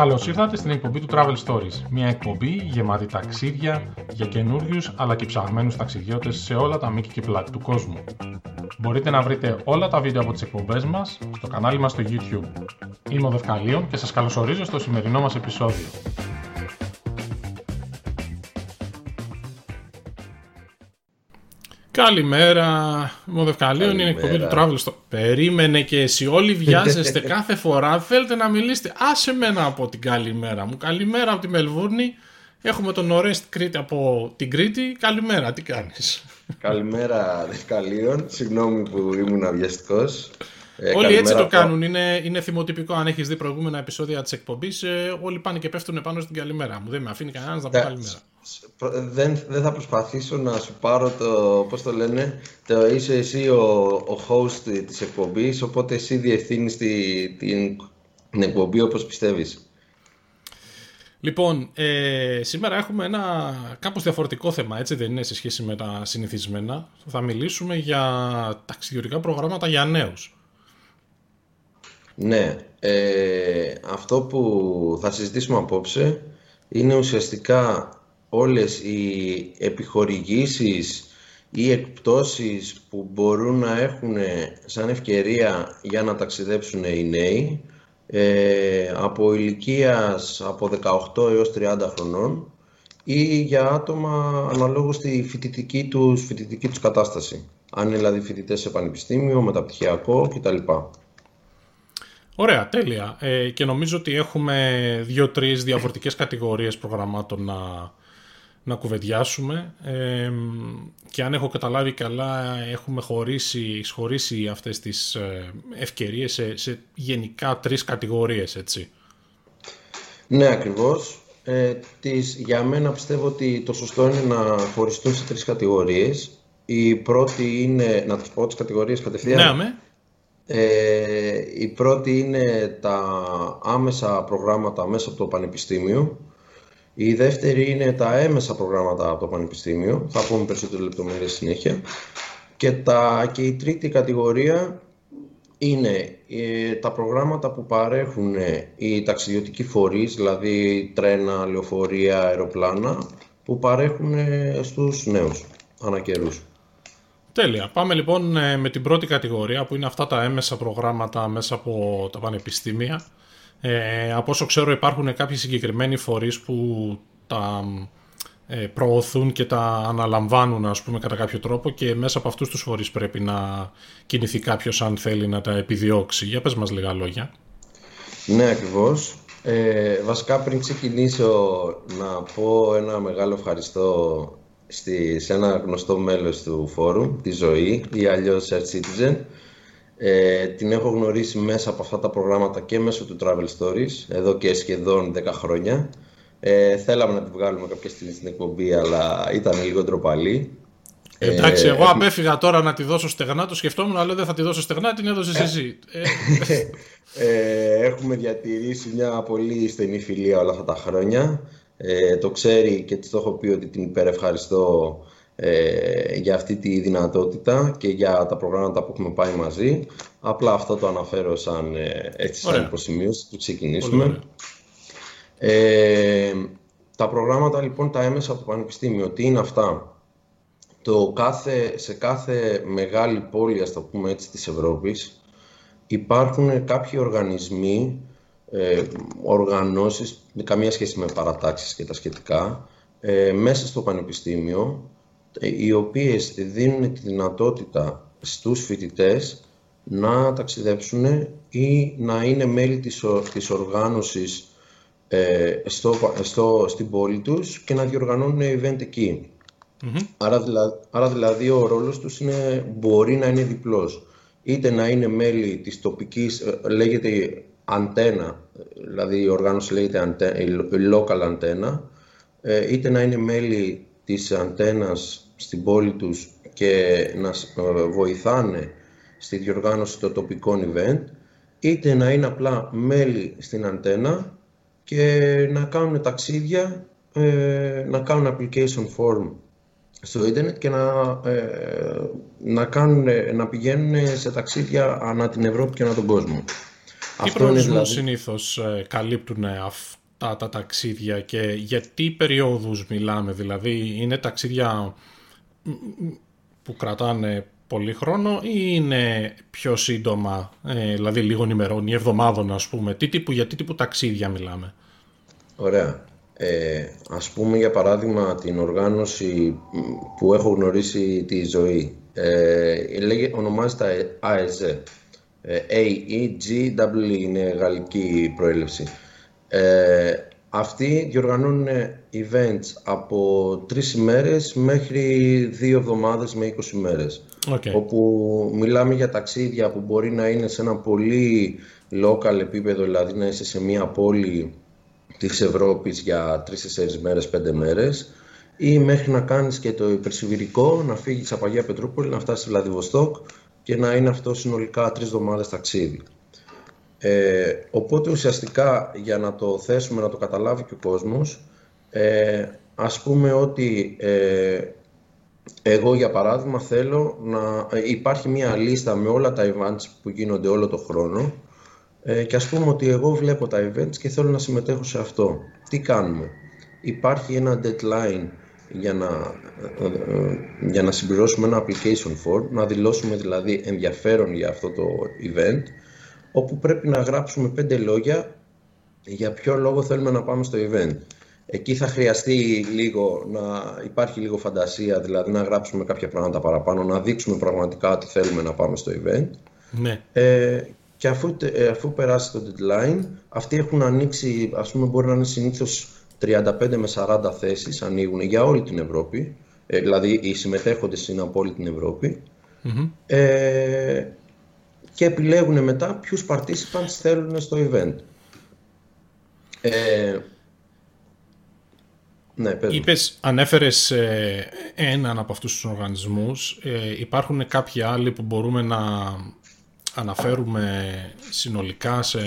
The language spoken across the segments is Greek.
Καλώς ήρθατε στην εκπομπή του Travel Stories. Μια εκπομπή γεμάτη ταξίδια για καινούριους αλλά και ψαγμένους ταξιδιώτες σε όλα τα μήκη και πλάτη του κόσμου. Μπορείτε να βρείτε όλα τα βίντεο από τις εκπομπές μας στο κανάλι μας στο YouTube. Είμαι ο Δευκαλίων και σας καλωσορίζω στο σημερινό μας επεισόδιο. Καλημέρα, Μοδευκαλίων, είναι εκπομπή του Travel στο... Περίμενε και εσύ, όλοι βιάζεστε κάθε φορά, θέλετε να μιλήσετε. Άσε μένα από την καλημέρα μου. Καλημέρα από τη Μελβούρνη. Έχουμε τον Ορέστ Κρήτη από την Κρήτη. Καλημέρα, τι κάνεις; Καλημέρα, Δευκαλίων. Συγγνώμη που ήμουν αδιαστικός. Ε, όλοι έτσι το κάνουν. Είναι, είναι θυμοτυπικό. Αν έχεις δει προηγούμενα επεισόδια της εκπομπής, ε, όλοι πάνε και πέφτουν πάνω στην καλημέρα μου. Δεν με αφήνει κανένας να πω καλημέρα. Δεν, δεν θα προσπαθήσω να σου πάρω το, πώς το λένε, το είσαι εσύ ο, ο host της εκπομπής, οπότε εσύ διευθύνεις τη, την, την εκπομπή όπως πιστεύεις. Λοιπόν, ε, σήμερα έχουμε ένα κάπως διαφορετικό θέμα, έτσι δεν είναι σε σχέση με τα συνηθισμένα. Θα μιλήσουμε για ταξιδιωτικά προγράμματα για νέους. Ναι, ε, αυτό που θα συζητήσουμε απόψε είναι ουσιαστικά όλες οι επιχορηγήσεις ή εκπτώσεις που μπορούν να έχουν σαν ευκαιρία για να ταξιδέψουν οι νέοι ε, από ηλικίας από 18 έως 30 χρονών ή για άτομα αναλόγως στη φοιτητική τους, φοιτητική τους κατάσταση. Αν είναι δηλαδή φοιτητές σε πανεπιστήμιο, μεταπτυχιακό κτλ. Ωραία, τέλεια. Ε, και νομίζω ότι έχουμε δύο-τρεις διαφορετικές κατηγορίες προγραμμάτων να, να κουβεντιάσουμε ε, και αν έχω καταλάβει καλά έχουμε χωρίσει, χωρίσει αυτές τις ε, ευκαιρίες σε, σε γενικά τρεις κατηγορίες, έτσι. Ναι, ακριβώς. Ε, τις, για μένα πιστεύω ότι το σωστό είναι να χωριστούν σε τρεις κατηγορίες. Η πρώτη είναι, να τις πω τις κατηγορίες κατευθείαν. Ναι, ε, η πρώτη είναι τα άμεσα προγράμματα μέσα από το Πανεπιστήμιο. Η δεύτερη είναι τα έμεσα προγράμματα από το Πανεπιστήμιο. Θα πούμε περισσότερες λεπτομέρειες συνέχεια. Και, τα, και η τρίτη κατηγορία είναι ε, τα προγράμματα που παρέχουν οι ταξιδιωτικοί φορείς, δηλαδή τρένα, λεωφορεία, αεροπλάνα, που παρέχουν στους νέους ανακαιρούς. Τέλεια. Πάμε λοιπόν ε, με την πρώτη κατηγορία που είναι αυτά τα έμεσα προγράμματα μέσα από τα πανεπιστήμια. Ε, από όσο ξέρω υπάρχουν κάποιοι συγκεκριμένοι φορείς που τα ε, προωθούν και τα αναλαμβάνουν ας πούμε κατά κάποιο τρόπο και μέσα από αυτούς τους φορείς πρέπει να κινηθεί κάποιος αν θέλει να τα επιδιώξει. Για πες μας λίγα λόγια. Ναι ακριβώς. Ε, βασικά πριν ξεκινήσω να πω ένα μεγάλο ευχαριστώ στη, σε ένα γνωστό μέλος του φόρουμ, τη Ζωή ή αλλιώς Search Citizen. Ε, την έχω γνωρίσει μέσα από αυτά τα προγράμματα και μέσω του Travel Stories, εδώ και σχεδόν 10 χρόνια. Ε, θέλαμε να την βγάλουμε κάποια στιγμή στην εκπομπή, αλλά ήταν λίγο ντροπαλή. Εντάξει, εγώ ε, απέφυγα τώρα να τη δώσω στεγνά, το σκεφτόμουν, αλλά δεν θα τη δώσω στεγνά, την έδωσες εσύ. Ε, έχουμε διατηρήσει μια πολύ στενή φιλία όλα αυτά τα χρόνια. Ε, το ξέρει και της το έχω πει ότι την υπερευχαριστώ ε, για αυτή τη δυνατότητα και για τα προγράμματα που έχουμε πάει μαζί. Απλά αυτό το αναφέρω σαν, ε, έτσι, σαν υποσημείωση του ξεκινήσουμε. Ε, τα προγράμματα λοιπόν τα έμεσα από το Πανεπιστήμιο, τι είναι αυτά; Το κάθε, σε κάθε μεγάλη πόλη, ας το πούμε έτσι, της Ευρώπης υπάρχουν κάποιοι οργανισμοί ε, οργανώσεις, καμία σχέση με παρατάξεις και τα σχετικά, ε, μέσα στο Πανεπιστήμιο, ε, οι οποίες δίνουν τη δυνατότητα στους φοιτητές να ταξιδέψουν ή να είναι μέλη της, της οργάνωσης ε, στο, στο, στην πόλη τους και να διοργανώνουν event εκει Άρα, άρα δηλαδή ο ρόλος τους είναι, μπορεί να είναι διπλός. Είτε να είναι μέλη της τοπικής, ε, λέγεται αντένα, δηλαδή η οργάνωση λέγεται η local antenna, ε, είτε να είναι μέλη της αντένας στην πόλη τους και να ε, βοηθάνε στη διοργάνωση των τοπικών event, είτε να είναι απλά μέλη στην αντένα και να κάνουν ταξίδια, ε, να κάνουν application form στο ίντερνετ και να, να, κάνουν, να πηγαίνουν σε ταξίδια ανά την Ευρώπη και ανά τον κόσμο. Τι προορισμούς δηλαδή... συνήθως ε, καλύπτουν αυτά τα ταξίδια και για τι περιόδους μιλάμε, δηλαδή είναι ταξίδια που κρατάνε πολύ χρόνο ή είναι πιο σύντομα, ε, δηλαδή λίγων ημερών ή εβδομάδων ας πούμε, τι τύπου, για τι τύπου ταξίδια μιλάμε; Ωραία. Ε, ας πούμε για παράδειγμα την οργάνωση που έχω γνωρίσει τη ζωή. Ε, λέγε, ονομάζεται AEG. A-E-G-W είναι γαλλική προέλευση. Ε, αυτοί διοργανώνουν events από τρεις ημέρες μέχρι δύο εβδομάδες με 20 ημέρες. Okay. Όπου μιλάμε για ταξίδια που μπορεί να είναι σε ένα πολύ local επίπεδο, δηλαδή να είσαι σε μια πόλη της Ευρώπης για 3-4 μέρες, 5 μέρες ή μέχρι να κάνεις και το υπερσιβηρικό, να φύγεις από Αγία Πετρούπολη, να φτάσεις στη Βλαδιβοστόκ και να είναι αυτό συνολικά τρεις εβδομάδες ταξίδι. Ε, οπότε ουσιαστικά για να το θέσουμε, να το καταλάβει και ο κόσμος, ε, ας πούμε ότι ε, εγώ για παράδειγμα θέλω να υπάρχει μια λίστα με όλα τα events που γίνονται όλο το χρόνο ε, και ας πούμε ότι εγώ βλέπω τα events και θέλω να συμμετέχω σε αυτό. Τι κάνουμε; Υπάρχει ένα deadline για να, ε, ε, για να συμπληρώσουμε ένα application form, να δηλώσουμε δηλαδή ενδιαφέρον για αυτό το event, όπου πρέπει να γράψουμε πέντε λόγια για ποιο λόγο θέλουμε να πάμε στο event. Εκεί θα χρειαστεί λίγο να υπάρχει λίγο φαντασία, δηλαδή να γράψουμε κάποια πράγματα παραπάνω, να δείξουμε πραγματικά ότι θέλουμε να πάμε στο event. Ναι. Ε, και αφού, ε, αφού περάσει το deadline, αυτοί έχουν ανοίξει, ας πούμε μπορεί να είναι συνήθως 35 με 40 θέσεις, ανοίγουν για όλη την Ευρώπη, ε, δηλαδή οι συμμετέχοντες είναι από όλη την ευρωπη ε, και επιλέγουν μετά ποιους participants θέλουν στο event. Ε, ναι, Είπες, ανέφερες ε, έναν από αυτούς τους οργανισμούς. Ε, υπάρχουν κάποιοι άλλοι που μπορούμε να αναφέρουμε συνολικά σε,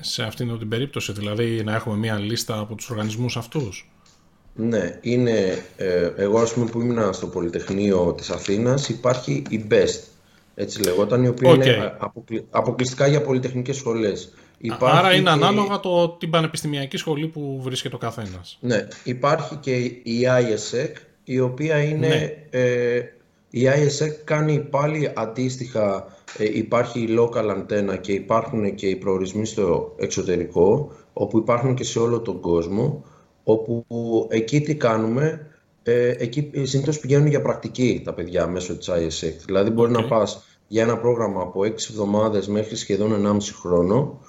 σε αυτήν την περίπτωση, δηλαδή να έχουμε μία λίστα από τους οργανισμούς αυτούς; Ναι, είναι, ε, εγώ ας πούμε που ήμουν στο Πολυτεχνείο της Αθήνας υπάρχει η BEST, έτσι λεγόταν, η οποία είναι αποκλειστικά για πολυτεχνικές σχολές. Υπάρχει Άρα είναι ανάλογα το, την πανεπιστημιακή σχολή που βρίσκεται ο καθένας. Ναι, υπάρχει και η ISEC, η οποία είναι... Ναι. Ε, η ISEC κάνει πάλι αντίστοιχα, ε, υπάρχει η local antenna και υπάρχουν και οι προορισμοί στο εξωτερικό, όπου υπάρχουν και σε όλο τον κόσμο, όπου εκεί τι κάνουμε, ε, εκεί συνήθως πηγαίνουν για πρακτική τα παιδιά μέσω της ISEC. Δηλαδή μπορεί να πας για ένα πρόγραμμα από 6 εβδομάδες μέχρι σχεδόν 1,5 χρόνο,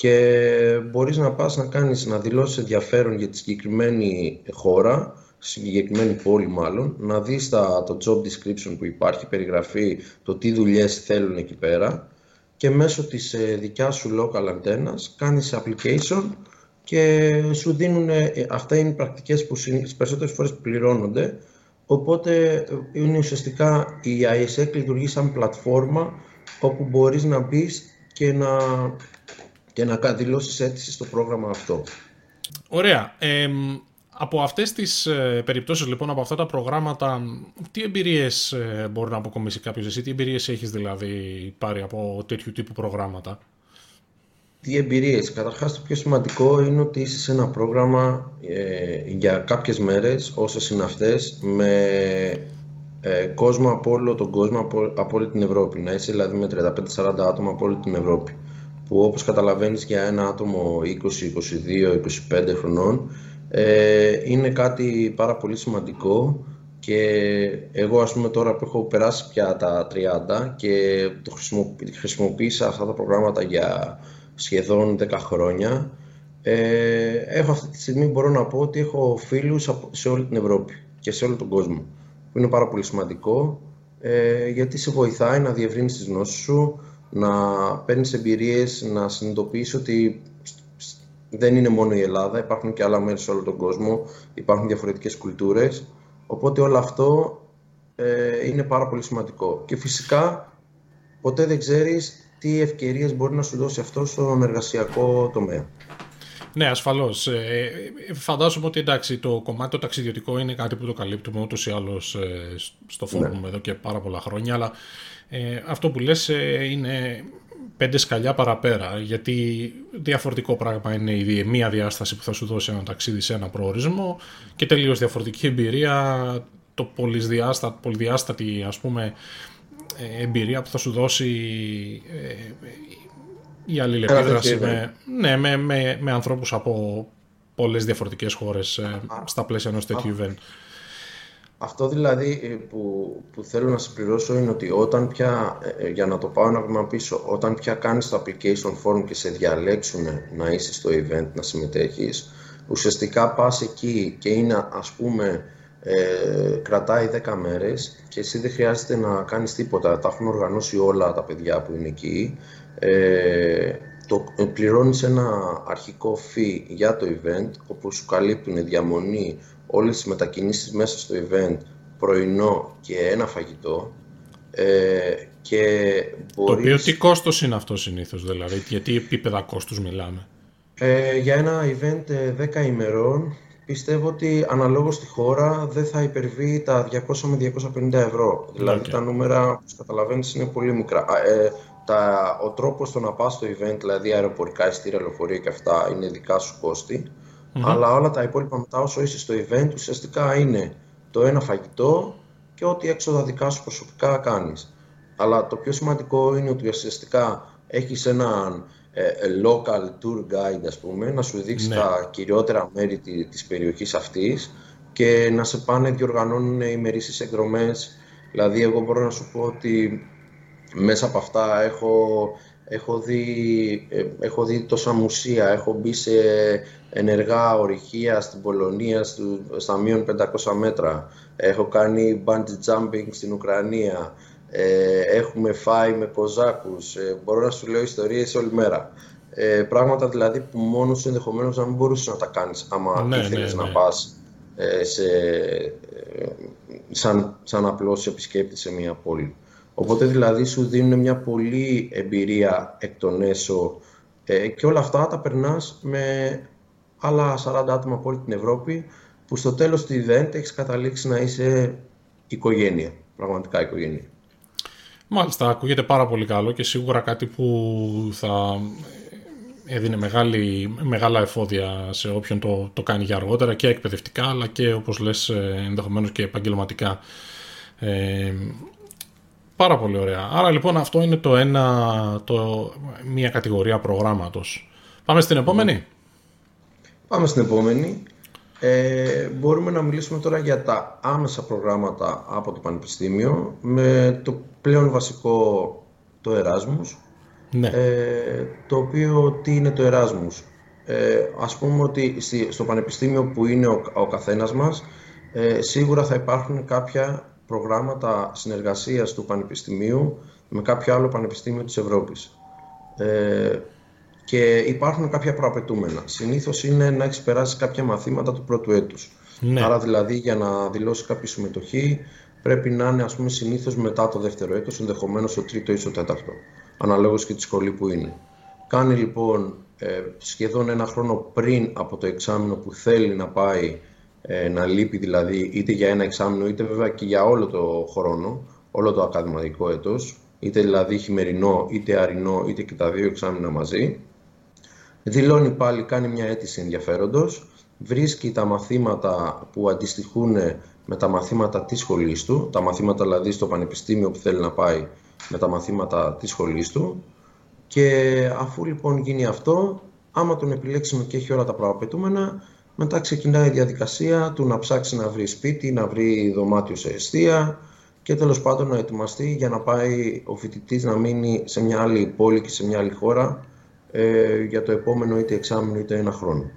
και μπορείς να πας να κάνεις, να δηλώσεις ενδιαφέρον για τη συγκεκριμένη χώρα, συγκεκριμένη πόλη μάλλον, να δεις τα, το job description που υπάρχει, περιγραφή το τι δουλειές θέλουν εκεί πέρα και μέσω της ε, δικιάς σου local αντένας κάνεις application και σου δίνουν, ε, αυτά είναι οι πρακτικές που τις περισσότερες φορές πληρώνονται, οπότε ε, είναι ουσιαστικά η ISEC λειτουργεί σαν πλατφόρμα όπου μπορείς να μπεις και να και να δηλώσεις αίτηση στο πρόγραμμα αυτό. Ωραία. Ε, από αυτές τις ε, περιπτώσεις λοιπόν, από αυτά τα προγράμματα, τι εμπειρίες ε, μπορεί να αποκομίσει κάποιος; Εσύ, τι εμπειρίες έχεις δηλαδή πάρει από τέτοιου τύπου προγράμματα; Τι εμπειρίες. Καταρχάς το πιο σημαντικό είναι ότι είσαι σε ένα πρόγραμμα ε, για κάποιες μέρες, όσες είναι αυτές, με ε, κόσμο από όλο τον κόσμο, από, από όλη την Ευρώπη. Να είσαι δηλαδή με 35-40 άτομα από όλη την Ευρώπη που όπως καταλαβαίνεις για ένα άτομο 20, 22, 25 χρονών ε, είναι κάτι πάρα πολύ σημαντικό και εγώ ας πούμε τώρα που έχω περάσει πια τα 30 και το χρησιμοποίησα αυτά τα προγράμματα για σχεδόν 10 χρόνια ε, έχω αυτή τη στιγμή μπορώ να πω ότι έχω φίλους σε όλη την Ευρώπη και σε όλο τον κόσμο που είναι πάρα πολύ σημαντικό ε, γιατί σε βοηθάει να διευρύνεις τις γνώσεις σου να παίρνεις εμπειρίες, να συνειδητοποιήσει ότι δεν είναι μόνο η Ελλάδα, υπάρχουν και άλλα μέρη σε όλο τον κόσμο, υπάρχουν διαφορετικές κουλτούρες, οπότε όλο αυτό ε, είναι πάρα πολύ σημαντικό. Και φυσικά ποτέ δεν ξέρεις τι ευκαιρίες μπορεί να σου δώσει αυτό στον εργασιακό τομέα. Ναι, ασφαλώς. Ε, φαντάζομαι ότι εντάξει, το κομμάτι το ταξιδιωτικό είναι κάτι που το καλύπτουμε ούτως ή άλλως ε, στο φόρουμ ναι. εδώ και πάρα πολλά χρόνια. Αλλά ε, αυτό που λες ε, είναι πέντε σκαλιά παραπέρα. Γιατί διαφορετικό πράγμα είναι η μία διάσταση που θα σου δώσει ένα ταξίδι σε ένα προορισμό και τελείως διαφορετική εμπειρία το πολυδιάστατη, πολυδιάστατη ας πούμε ε, εμπειρία που θα σου δώσει ε, η αλληλεπίδραση με, ναι, με, με, με ανθρώπους από πολλές διαφορετικές χώρες ε, στα πλαίσια ενός τέτοιου event. Αυτό δηλαδή ε, που, που θέλω να συμπληρώσω είναι ότι όταν πια, ε, για να το πάω ένα βήμα πίσω, όταν πια κάνεις το application form και σε διαλέξουν να είσαι στο event, να συμμετέχεις, ουσιαστικά πας εκεί και είναι ας πούμε ε, κρατάει 10 μέρες και εσύ δεν χρειάζεται να κάνεις τίποτα. Τα έχουν οργανώσει όλα τα παιδιά που είναι εκεί. Ε, το, ε, πληρώνεις ένα αρχικό fee για το event όπου σου καλύπτουν διαμονή όλες τις μετακινήσεις μέσα στο event πρωινό και ένα φαγητό ε, και μπορείς... Το οποίο τι κόστος είναι αυτό συνήθως δηλαδή, γιατί επίπεδα κόστους μιλάμε; Ε, για ένα event 10 ε, ημερών πιστεύω ότι αναλόγως στη χώρα δεν θα υπερβεί τα 200 με 250 ευρώ. Δηλαδή τα νούμερα, όπως καταλαβαίνεις, είναι πολύ μικρά. Ε, τα, ο τρόπος το να πας στο event, δηλαδή αεροπορικά, ειστήρια, λεωφορεία και αυτά, είναι δικά σου κοστη Αλλά όλα τα υπόλοιπα μετά όσο είσαι στο event, ουσιαστικά είναι το ένα φαγητό και ό,τι έξοδα δικά σου προσωπικά κάνεις. Αλλά το πιο σημαντικό είναι ότι ουσιαστικά έχεις έναν ε, ε, local tour guide, ας πούμε, να σου δείξει ναι. τα κυριότερα μέρη της περιοχής αυτής και να σε πάνε διοργανώνουν ημερήσεις εκδρομές. Δηλαδή, εγώ μπορώ να σου πω ότι μέσα από αυτά έχω, έχω, δει, ε, έχω δει τόσα μουσεία, έχω μπει σε ενεργά ορυχεία στην Πολωνία στα μείον 500 μέτρα, έχω κάνει bungee jumping στην Ουκρανία, ε, έχουμε φάει με κοζάκους, ε, μπορώ να σου λέω ιστορίες όλη μέρα. Ε, πράγματα δηλαδή που μόνος σου ενδεχομένως να μην μπορούσες να τα κάνεις άμα ναι, ήθελες ναι, να ναι. πας ε, σε, σαν, σαν απλός επισκέπτη σε μια πόλη. Οπότε δηλαδή σου δίνουν μια πολύ εμπειρία εκ των έσω ε, και όλα αυτά τα περνάς με άλλα 40 άτομα από όλη την Ευρώπη που στο τέλος του event έχεις καταλήξει να είσαι οικογένεια, πραγματικά οικογένεια. Μάλιστα, ακούγεται πάρα πολύ καλό και σίγουρα κάτι που θα έδινε μεγάλη, μεγάλα εφόδια σε όποιον το, το κάνει για αργότερα και εκπαιδευτικά αλλά και όπως λες ε, ενδεχομένως και επαγγελματικά. Ε, πάρα πολύ ωραία. Άρα λοιπόν αυτό είναι το ένα, το, μία κατηγορία προγράμματος. Πάμε στην επόμενη. Πάμε στην επόμενη. Ε, μπορούμε να μιλήσουμε τώρα για τα άμεσα προγράμματα από το Πανεπιστήμιο με το πλέον βασικό το Εράσμους ναι. ε, το οποίο τι είναι το Εράσμους ε, ας πούμε ότι στο Πανεπιστήμιο που είναι ο, ο καθένας μας ε, σίγουρα θα υπάρχουν κάποια προγράμματα συνεργασίας του Πανεπιστημίου με κάποιο άλλο Πανεπιστήμιο της Ευρώπης ε, και υπάρχουν κάποια προαπαιτούμενα. Συνήθως είναι να έχεις περάσει κάποια μαθήματα του πρώτου έτους. Ναι. Άρα δηλαδή για να δηλώσεις κάποια συμμετοχή πρέπει να είναι ας πούμε συνήθως μετά το δεύτερο έτος, ενδεχομένως το τρίτο ή το τέταρτο, αναλόγως και τη σχολή που είναι. Κάνει λοιπόν ε, σχεδόν ένα χρόνο πριν από το εξάμεινο που θέλει να πάει ε, να λείπει δηλαδή είτε για ένα εξάμεινο είτε βέβαια και για όλο το χρόνο, όλο το ακαδηματικό έτος, είτε δηλαδή χειμερινό είτε αρινό είτε και τα δύο εξάμεινα μαζί δηλώνει πάλι, κάνει μια αίτηση ενδιαφέροντος, βρίσκει τα μαθήματα που αντιστοιχούν με τα μαθήματα της σχολής του, τα μαθήματα δηλαδή στο πανεπιστήμιο που θέλει να πάει με τα μαθήματα της σχολής του και αφού λοιπόν γίνει αυτό, άμα τον επιλέξουμε και έχει όλα τα προαπαιτούμενα, μετά ξεκινάει η διαδικασία του να ψάξει να βρει σπίτι, να βρει δωμάτιο σε αιστεία και τέλος πάντων να ετοιμαστεί για να πάει ο φοιτητής να μείνει σε μια άλλη πόλη και σε μια άλλη χώρα ε, για το επόμενο είτε εξάμεινο είτε ένα χρόνο.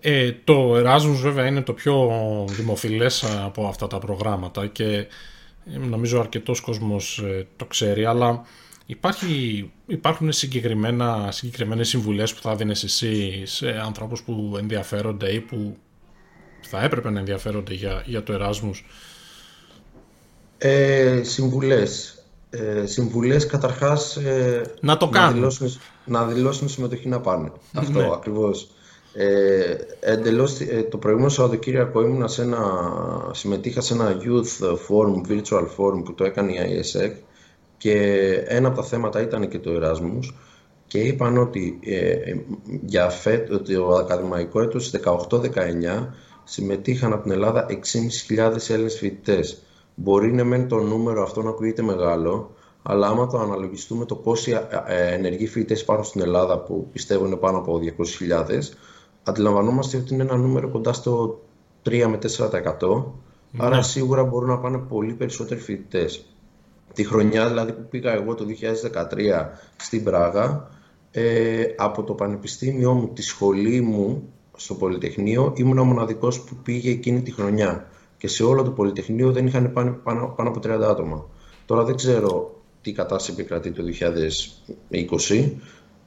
Ε, το Erasmus βέβαια είναι το πιο δημοφιλές από αυτά τα προγράμματα και νομίζω αρκετός κόσμος ε, το ξέρει, αλλά υπάρχει, υπάρχουν συγκεκριμένα, συγκεκριμένες συμβουλές που θα δίνεις εσύ σε ανθρώπους που ενδιαφέρονται ή που θα έπρεπε να ενδιαφέρονται για, για το Erasmus; Ε, συμβουλές ε, συμβουλές καταρχάς ε, να το κάνουν. Να δηλώσουν, να δηλώσουν συμμετοχή να πάνε. Αυτό ναι. ακριβώς. Ε, εντελώς, ε, το προηγούμενο Σαββατοκύριακο ήμουνα σε ένα, συμμετείχα σε ένα youth forum, virtual forum που το έκανε η ISEC και ένα από τα θέματα ήταν και το Εράσμους και είπαν ότι ε, για φέτο, το ακαδημαϊκό έτος 18-19 συμμετείχαν από την Ελλάδα 6.500 Έλληνες φοιτητές. Μπορεί να μένει το νούμερο αυτό να ακούγεται μεγάλο, αλλά άμα το αναλογιστούμε το πόσοι ε, ενεργοί φοιτητές υπάρχουν στην Ελλάδα που πιστεύω είναι πάνω από 200.000, αντιλαμβανόμαστε ότι είναι ένα νούμερο κοντά στο 3 με 4%. Άρα ναι. σίγουρα μπορούν να πάνε πολύ περισσότεροι φοιτητές. Τη χρονιά δηλαδή που πήγα εγώ το 2013 στην Πράγα, ε, από το πανεπιστήμιό μου, τη σχολή μου στο Πολυτεχνείο, ήμουν ο μοναδικός που πήγε εκείνη τη χρονιά. Και σε όλο το Πολυτεχνείο δεν είχαν πάνω, πάνω, πάνω από 30 άτομα. Τώρα δεν ξέρω τι κατάσταση επικρατεί το 2020.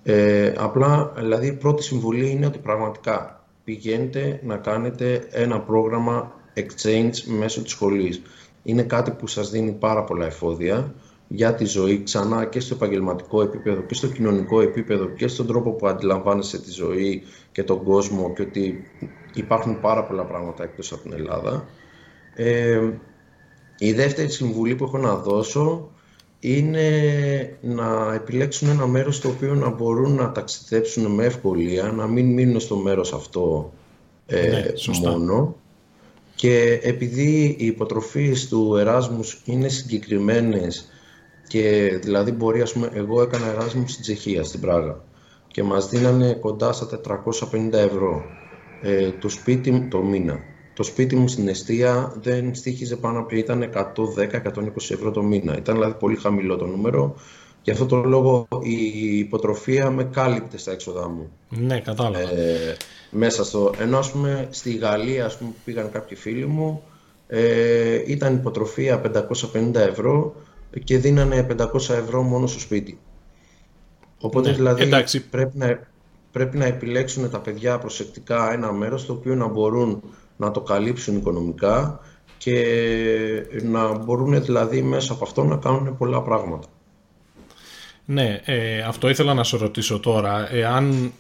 Ε, απλά, δηλαδή, η πρώτη συμβουλή είναι ότι πραγματικά πηγαίνετε να κάνετε ένα πρόγραμμα exchange μέσω της σχολής. Είναι κάτι που σας δίνει πάρα πολλά εφόδια για τη ζωή ξανά και στο επαγγελματικό επίπεδο και στο κοινωνικό επίπεδο και στον τρόπο που αντιλαμβάνεσαι τη ζωή και τον κόσμο και ότι υπάρχουν πάρα πολλά πράγματα εκτός από την Ελλάδα. Ε, η δεύτερη συμβουλή που έχω να δώσω είναι να επιλέξουν ένα μέρος στο οποίο να μπορούν να ταξιδέψουν με ευκολία, να μην μείνουν στο μέρος αυτό ε, ναι, μόνο. Και επειδή οι υποτροφίες του Εράσμους είναι συγκεκριμένες και δηλαδή μπορεί, ας πούμε, εγώ έκανα Εράσμους στην Τσεχία, στην Πράγα και μας δίνανε κοντά στα 450 ευρώ ε, το σπίτι το μήνα. Το σπίτι μου στην αιστεία δεν στήχιζε πάνω από ήταν 110-120 ευρώ το μήνα. Ήταν δηλαδή πολύ χαμηλό το νούμερο. Γι' αυτό το λόγο η υποτροφία με κάλυπτε στα έξοδά μου. Ναι, κατάλαβα. Ε, μέσα στο... Ενώ ας πούμε στη Γαλλία ας πούμε, που πήγαν κάποιοι φίλοι μου ε, ήταν υποτροφία 550 ευρώ και δίνανε 500 ευρώ μόνο στο σπίτι. Οπότε ναι, δηλαδή πρέπει να, πρέπει να επιλέξουν τα παιδιά προσεκτικά ένα μέρος το οποίο να μπορούν να το καλύψουν οικονομικά και να μπορούν δηλαδή μέσα από αυτό να κάνουν πολλά πράγματα. Ναι, ε, αυτό ήθελα να σε ρωτήσω τώρα. Εάν,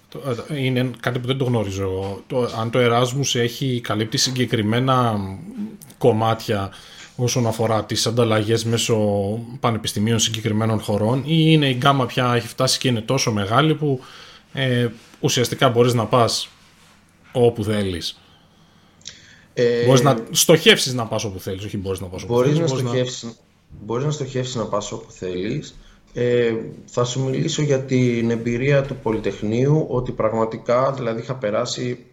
είναι κάτι που δεν το γνωρίζω εγώ. Το, αν το Erasmus έχει καλύπτει συγκεκριμένα κομμάτια όσον αφορά τις ανταλλαγές μέσω πανεπιστημίων συγκεκριμένων χωρών ή είναι η γκάμα πια έχει φτάσει και είναι τόσο μεγάλη που ε, ουσιαστικά μπορείς να πας όπου θέλεις; Ε, μπορείς να στοχεύσεις να πας όπου θέλεις, όχι μπορείς να πας όπου μπορείς θέλεις. Να στοχεύσεις, να... Μπορείς να στοχεύσεις να πας όπου θέλεις. Ε, θα σου μιλήσω για την εμπειρία του Πολυτεχνείου, ότι πραγματικά δηλαδή είχα περάσει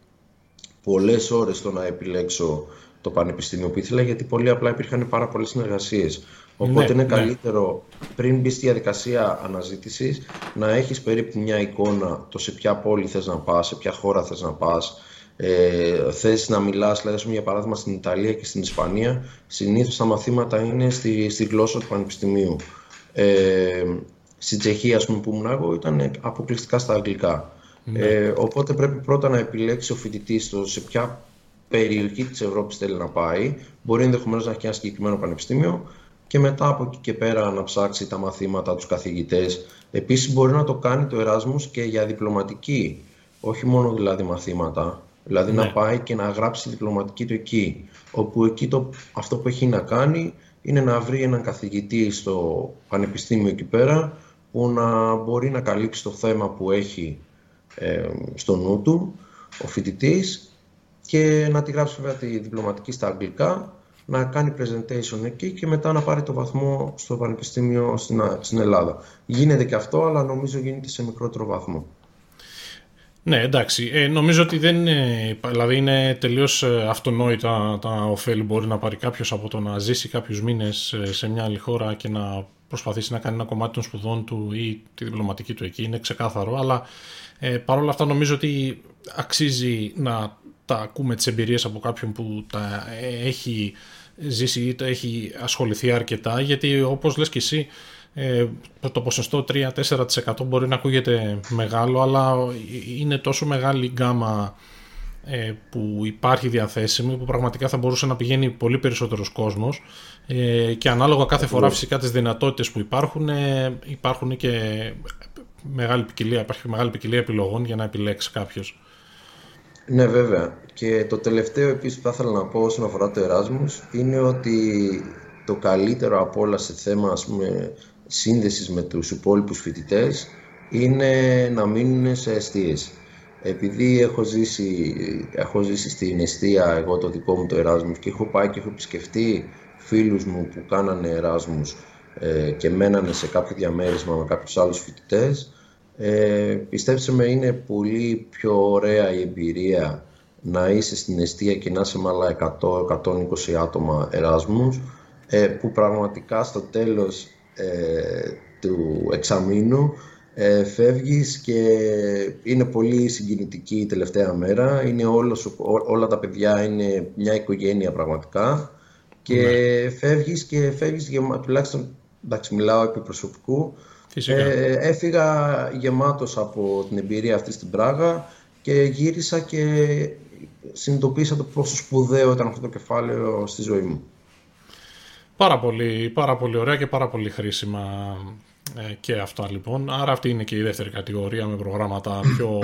πολλές ώρες στο να επιλέξω το πανεπιστήμιο που ήθελα, γιατί πολύ απλά υπήρχαν πάρα πολλές συνεργασίες. Οπότε ναι, είναι ναι. καλύτερο πριν μπεις στη διαδικασία αναζήτησης να έχεις περίπου μια εικόνα το σε ποια πόλη θες να πας, σε ποια χώρα θες να πας. Ε, θες να μιλάς, δηλαδή για παράδειγμα στην Ιταλία και στην Ισπανία, συνήθως τα μαθήματα είναι στη, στη γλώσσα του πανεπιστημίου. Ε, στην Τσεχία, ας πούμε, που ήμουν εγώ, ήταν αποκλειστικά στα αγγλικά. Ναι. Ε, οπότε πρέπει πρώτα να επιλέξει ο φοιτητής σε ποια περιοχή της Ευρώπης θέλει να πάει, μπορεί ενδεχομένως να έχει ένα συγκεκριμένο πανεπιστήμιο και μετά από εκεί και πέρα να ψάξει τα μαθήματα, τους καθηγητές. Επίσης μπορεί να το κάνει το Εράσμους και για διπλωματική, όχι μόνο δηλαδή μαθήματα, δηλαδή να ναι. πάει και να γράψει τη διπλωματική του εκεί, όπου εκεί το, αυτό που έχει να κάνει είναι να βρει έναν καθηγητή στο πανεπιστήμιο εκεί πέρα που να μπορεί να καλύψει το θέμα που έχει ε, στο νου του ο φοιτητής και να τη γράψει βέβαια τη διπλωματική στα αγγλικά, να κάνει presentation εκεί και μετά να πάρει το βαθμό στο Πανεπιστήμιο στην, Ελλάδα. Γίνεται και αυτό, αλλά νομίζω γίνεται σε μικρότερο βαθμό. Ναι, εντάξει. Ε, νομίζω ότι δεν είναι, δηλαδή είναι τελείως ε, αυτονόητα τα ωφέλη μπορεί να πάρει κάποιος από το να ζήσει κάποιους μήνες ε, σε μια άλλη χώρα και να προσπαθήσει να κάνει ένα κομμάτι των σπουδών του ή τη διπλωματική του εκεί. Είναι ξεκάθαρο, αλλά ε, παρόλα αυτά νομίζω ότι αξίζει να τα ακούμε τις εμπειρίες από κάποιον που τα έχει ζήσει ή τα έχει ασχοληθεί αρκετά γιατί όπως λες και εσύ ε, το ποσοστό 3-4% μπορεί να ακούγεται μεγάλο αλλά είναι τόσο μεγάλη η γκάμα ε, που υπάρχει διαθέσιμη που πραγματικά θα μπορούσε να πηγαίνει πολύ περισσότερος κόσμος ε, και ανάλογα κάθε φορά φυσικά τις δυνατότητες που υπάρχουν υπάρχουν και μεγάλη ποικιλία, υπάρχει μεγάλη ποικιλία επιλογών για να επιλέξει κάποιος. Ναι, βέβαια. Και το τελευταίο επίσης που θα ήθελα να πω όσον αφορά το Erasmus είναι ότι το καλύτερο από όλα σε θέμα ας πούμε, σύνδεσης με τους υπόλοιπους φοιτητές είναι να μείνουν σε αιστείες. Επειδή έχω ζήσει, έχω ζήσει στην αιστεία εγώ το δικό μου το Εράσμους και έχω πάει και έχω επισκεφτεί φίλους μου που κάνανε Εράσμους ε, και μένανε σε κάποιο διαμέρισμα με κάποιους άλλους φοιτητές, ε, πιστέψτε με είναι πολύ πιο ωραία η εμπειρία να είσαι στην αιστεία και να είσαι με άλλα 100-120 άτομα Εράσμους ε, που πραγματικά στο τέλος ε, του εξαμήνου ε, φεύγεις και είναι πολύ συγκινητική η τελευταία μέρα. Είναι όλος, όλα τα παιδιά είναι μια οικογένεια πραγματικά και ναι. φεύγεις και φεύγεις γεμα... τουλάχιστον εντάξει μιλάω επί προσωπικού ε, έφυγα γεμάτος από την εμπειρία αυτή στην Πράγα και γύρισα και συνειδητοποίησα το πόσο σπουδαίο ήταν αυτό το κεφάλαιο στη ζωή μου. Πάρα πολύ, πάρα πολύ ωραία και πάρα πολύ χρήσιμα ε, και αυτά λοιπόν. Άρα αυτή είναι και η δεύτερη κατηγορία με προγράμματα πιο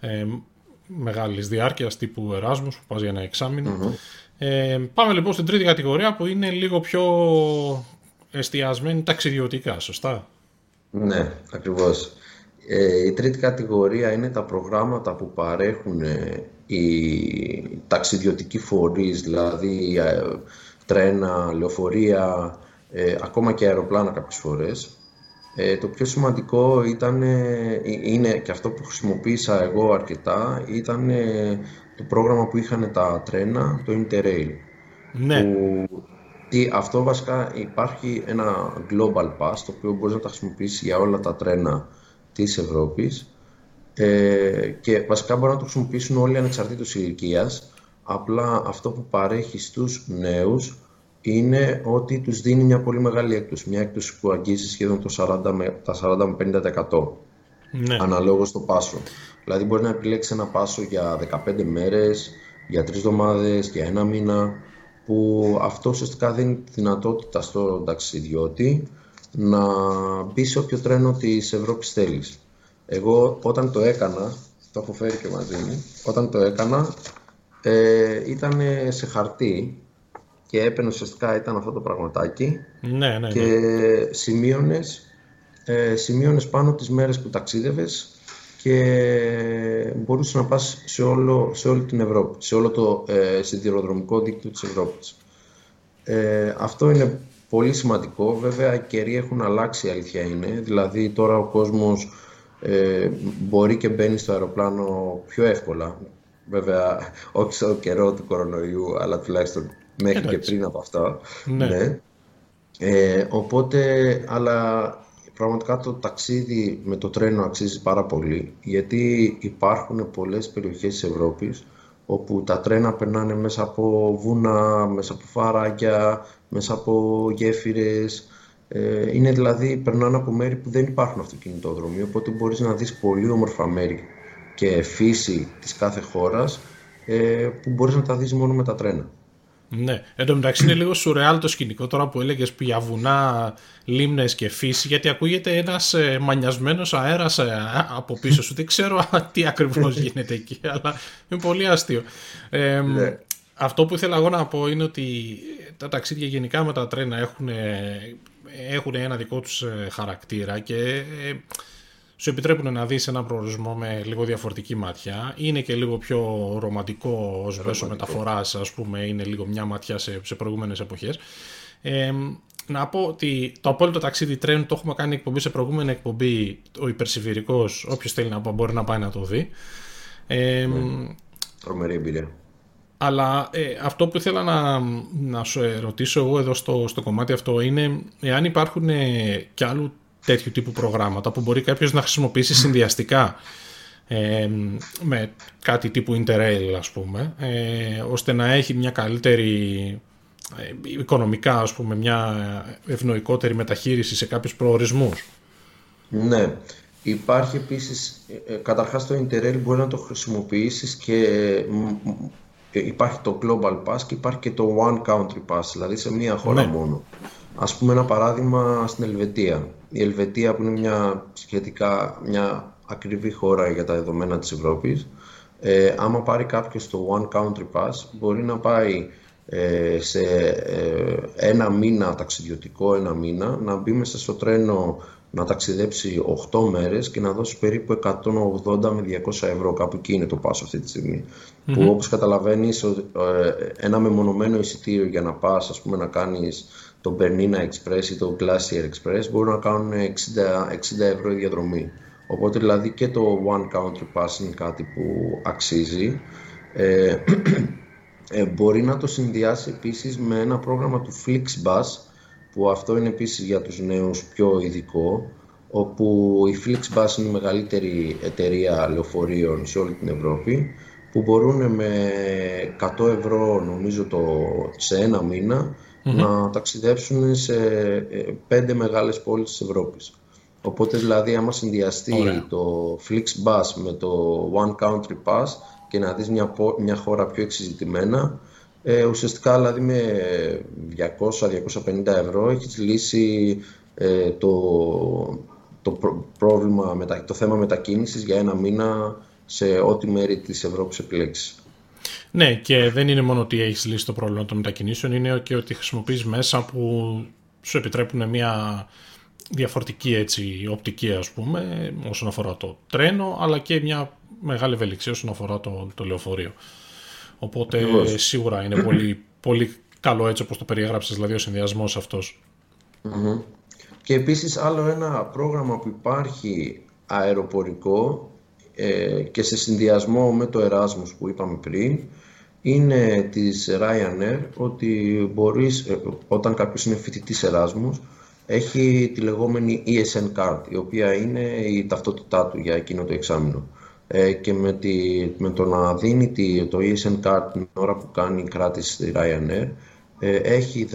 ε, μεγάλης διάρκειας τύπου Εράσμους που πας για ένα Ε, πάμε λοιπόν στην τρίτη κατηγορία που είναι λίγο πιο εστιασμένη ταξιδιωτικά, σωστά; Ναι, ακριβώς. Ε, η τρίτη κατηγορία είναι τα προγράμματα που παρέχουν ε, οι ταξιδιωτικοί φορείς, δηλαδή ε, τρένα, λεωφορεία, ε, ακόμα και αεροπλάνα κάποιες φορές. Ε, το πιο σημαντικό ήταν, είναι και αυτό που χρησιμοποίησα εγώ αρκετά, ήταν το πρόγραμμα που είχαν τα τρένα, το Interrail. Ναι. Που, τι, αυτό βασικά υπάρχει ένα Global Pass, το οποίο μπορείς να τα χρησιμοποιήσεις για όλα τα τρένα της Ευρώπης ε, και βασικά μπορεί να το χρησιμοποιήσουν όλοι ανεξαρτήτως ηλικίας. Απλά αυτό που παρέχει στους νέους είναι ότι τους δίνει μια πολύ μεγάλη έκπτωση. Μια έκπτωση που αγγίζει σχεδόν το 40 με, τα 40 με 50% ναι. αναλόγως στο πάσο. Δηλαδή μπορεί να επιλέξει ένα πάσο για 15 μέρες, για 3 εβδομάδες, για ένα μήνα, που αυτό ουσιαστικά δίνει τη δυνατότητα στον ταξιδιώτη να μπει σε όποιο τρένο της Ευρώπης θέλεις. Εγώ όταν το έκανα, το έχω φέρει και μαζί μου, όταν το έκανα ε, ήταν σε χαρτί και έπαιρνε ουσιαστικά ήταν αυτό το πραγματάκι ναι, ναι, και ναι. σημείωνες, ε, σημείωνες πάνω τις μέρες που ταξίδευες και μπορούσες να πας σε, όλο, σε όλη την Ευρώπη, σε όλο το ε, σιδηροδρομικό δίκτυο της Ευρώπης. Ε, αυτό είναι πολύ σημαντικό. Βέβαια, οι καιροί έχουν αλλάξει, η αλήθεια είναι. Δηλαδή, τώρα ο κόσμος ε, μπορεί και μπαίνει στο αεροπλάνο πιο εύκολα. Βέβαια, όχι στο καιρό του κορονοϊού, αλλά τουλάχιστον μέχρι και πριν από αυτό. Ναι. ναι. Ε, οπότε, αλλά πραγματικά το ταξίδι με το τρένο αξίζει πάρα πολύ, γιατί υπάρχουν πολλές περιοχές της Ευρώπης όπου τα τρένα περνάνε μέσα από βουνά, μέσα από φαράγγια, μέσα από γέφυρες, ε, είναι δηλαδή, περνάνε από μέρη που δεν υπάρχουν αυτοκινητόδρομοι, οπότε μπορείς να δεις πολύ όμορφα μέρη και φύση της κάθε χώρας ε, που μπορείς να τα δεις μόνο με τα τρένα. Ναι, εν τω μεταξύ είναι λίγο σουρεάλ το σκηνικό τώρα που έλεγες για βουνά, λίμνες και φύση, γιατί ακούγεται ένας ε, μανιασμένος αέρας ε, από πίσω σου. Δεν ξέρω τι ακριβώς γίνεται εκεί, αλλά είναι πολύ αστείο. Ε, ναι. Αυτό που ήθελα εγώ να πω είναι ότι τα ταξίδια γενικά με τα τρένα έχουν έχουν ένα δικό τους ε, χαρακτήρα και ε, σου επιτρέπουν να δεις ένα προορισμό με λίγο διαφορετική μάτια. Είναι και λίγο πιο ρομαντικό ως μέσο μεταφοράς, ας πούμε, είναι λίγο μια ματιά σε, σε προηγούμενες εποχές. Ε, να πω ότι το απόλυτο ταξίδι τρένου το έχουμε κάνει εκπομπή σε προηγούμενη εκπομπή. Ο υπερσιβηρικός, όποιος θέλει να πω, μπορεί να πάει να το δει. Ε, ναι. Τρομερή εμπειρία. Αλλά ε, αυτό που ήθελα να, να σου ρωτήσω εγώ εδώ στο, στο κομμάτι αυτό είναι εάν υπάρχουν ε, κι άλλου τέτοιου τύπου προγράμματα που μπορεί κάποιος να χρησιμοποιήσει συνδυαστικά ε, με κάτι τύπου Interrail ας πούμε ε, ώστε να έχει μια καλύτερη ε, οικονομικά ας πούμε μια ευνοϊκότερη μεταχείριση σε κάποιους προορισμούς. Ναι. Υπάρχει επίσης, καταρχάς το Interrail μπορεί να το χρησιμοποιήσεις και υπάρχει το Global Pass και υπάρχει και το One Country Pass, δηλαδή σε μία χώρα ναι. μόνο. Ας πούμε ένα παράδειγμα στην Ελβετία. Η Ελβετία που είναι μια σχετικά μια ακριβή χώρα για τα δεδομένα της Ευρώπης, ε, άμα πάρει κάποιος το One Country Pass μπορεί να πάει ε, σε ε, ένα μήνα ταξιδιωτικό, ένα μήνα, να μπει μέσα στο τρένο να ταξιδέψει 8 μέρες και να δώσει περίπου 180 με 200 ευρώ, κάπου εκεί είναι το πάσο αυτή τη στιγμη Που όπως καταλαβαίνεις, ε, ένα μεμονωμένο εισιτήριο για να πας, ας πούμε, να κάνεις το Bernina Express ή το Glacier Express μπορεί να κάνουν 60, 60 ευρώ η διαδρομή. Οπότε δηλαδή και το One Country Pass είναι κάτι που αξίζει. Ε, ε, μπορεί να το συνδυάσει επίσης με ένα πρόγραμμα του Flixbus που αυτό είναι επίσης για τους νέους πιο ειδικό όπου η Flixbus είναι η μεγαλύτερη εταιρεία λεωφορείων σε όλη την Ευρώπη που μπορούν με 100 ευρώ νομίζω το, σε ένα να ταξιδέψουν σε ε, πέντε μεγάλες πόλεις της Ευρώπης. Οπότε δηλαδή άμα συνδυαστεί το Flixbus με το One Country Pass και να δεις μια, μια χώρα πιο εξειζητημένα, ε, ουσιαστικά δηλαδή με 200-250 ευρώ έχεις λύσει ε, το, το πρόβλημα, το θέμα μετακίνησης για ένα μήνα σε ό,τι μέρη της Ευρώπης επιλέξεις. Ναι, και δεν είναι μόνο ότι έχεις λύσει το πρόβλημα των μετακινήσεων, είναι και ότι χρησιμοποιείς μέσα που σου επιτρέπουν μια διαφορετική έτσι, οπτική ας πούμε όσον αφορά το τρένο αλλά και μια μεγάλη ευελιξία όσον αφορά το, το λεωφορείο. Οπότε σίγουρα είναι πολύ, πολύ καλό έτσι όπως το περιέγραψες, δηλαδή ο συνδυασμός Και επίσης άλλο ένα πρόγραμμα που υπάρχει αεροπορικό ε, και σε συνδυασμό με το Erasmus που είπαμε πριν είναι της Ryanair ότι μπορείς, ε, όταν κάποιος είναι φοιτητής Erasmus έχει τη λεγόμενη ESN card η οποία είναι η ταυτότητά του για εκείνο το εξάμεινο ε, και με, τη, με το να δίνει τη, το ESN card την ώρα που κάνει κράτηση στη Ryanair ε, έχει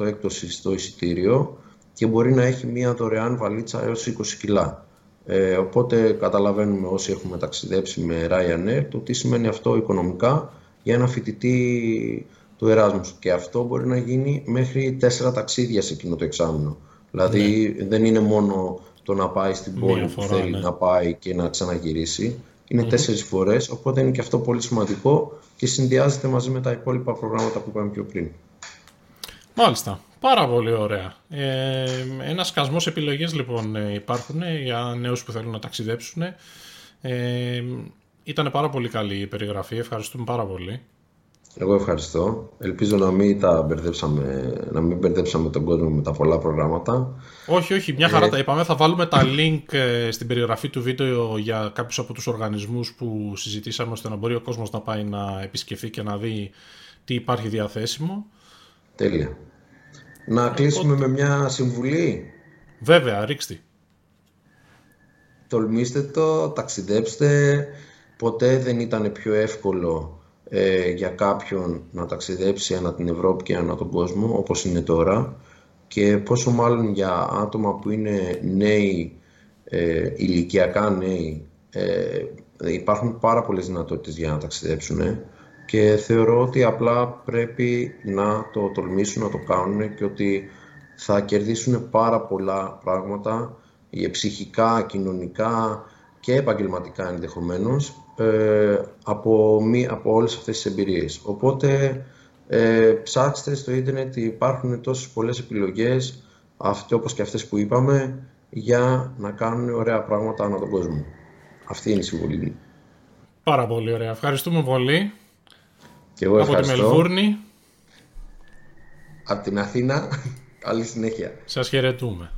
10% έκπτωση στο εισιτήριο και μπορεί να έχει μία δωρεάν βαλίτσα έως 20 κιλά. Ε, οπότε καταλαβαίνουμε όσοι έχουμε ταξιδέψει με Ryanair το τι σημαίνει αυτό οικονομικά για ένα φοιτητή του Εράσμους και αυτό μπορεί να γίνει μέχρι τέσσερα ταξίδια σε εκείνο το εξάμεινο. Δηλαδή ναι. δεν είναι μόνο το να πάει στην πόλη που θέλει ναι. να πάει και να ξαναγυρίσει. Είναι mm-hmm. τέσσερις φορές, οπότε είναι και αυτό πολύ σημαντικό και συνδυάζεται μαζί με τα υπόλοιπα προγράμματα που είπαμε πιο πριν. Μάλιστα. Πάρα πολύ ωραία. Ε, ένα σκασμός επιλογές λοιπόν ε, υπάρχουν ε, για νέους που θέλουν να ταξιδέψουν. Ε, ήταν πάρα πολύ καλή η περιγραφή. Ευχαριστούμε πάρα πολύ. Εγώ ευχαριστώ. Ελπίζω να μην τα μπερδέψαμε, να μην μπερδέψαμε τον κόσμο με τα πολλά προγράμματα. Όχι, όχι, μια χαρά ε... τα είπαμε. Θα βάλουμε τα link ε, στην περιγραφή του βίντεο για κάποιους από τους οργανισμούς που συζητήσαμε ώστε να μπορεί ο κόσμος να πάει να επισκεφθεί και να δει τι υπάρχει διαθέσιμο. Τέλεια. Να κλείσουμε με μια συμβουλή. Βέβαια, ρίξτε. Τολμήστε το, ταξιδέψτε. Ποτέ δεν ήταν πιο εύκολο ε, για κάποιον να ταξιδέψει ανά την Ευρώπη και ανά τον κόσμο, όπως είναι τώρα. Και πόσο μάλλον για άτομα που είναι νέοι, ε, ηλικιακά νέοι, ε, υπάρχουν πάρα πολλές δυνατότητες για να ταξιδέψουν και θεωρώ ότι απλά πρέπει να το τολμήσουν να το κάνουν και ότι θα κερδίσουν πάρα πολλά πράγματα ψυχικά, κοινωνικά και επαγγελματικά ενδεχομένως ε, από, μη, από όλες αυτές τις εμπειρίες. Οπότε ε, ψάξτε στο ίντερνετ, υπάρχουν τόσες πολλές επιλογές αυτοί, όπως και αυτές που είπαμε για να κάνουν ωραία πράγματα ανά τον κόσμο. Αυτή είναι η συμβολή Πάρα πολύ ωραία. Ευχαριστούμε πολύ. Και εγώ από τη Μελβούρνη. Από την Αθήνα. Καλή συνέχεια. Σας χαιρετούμε.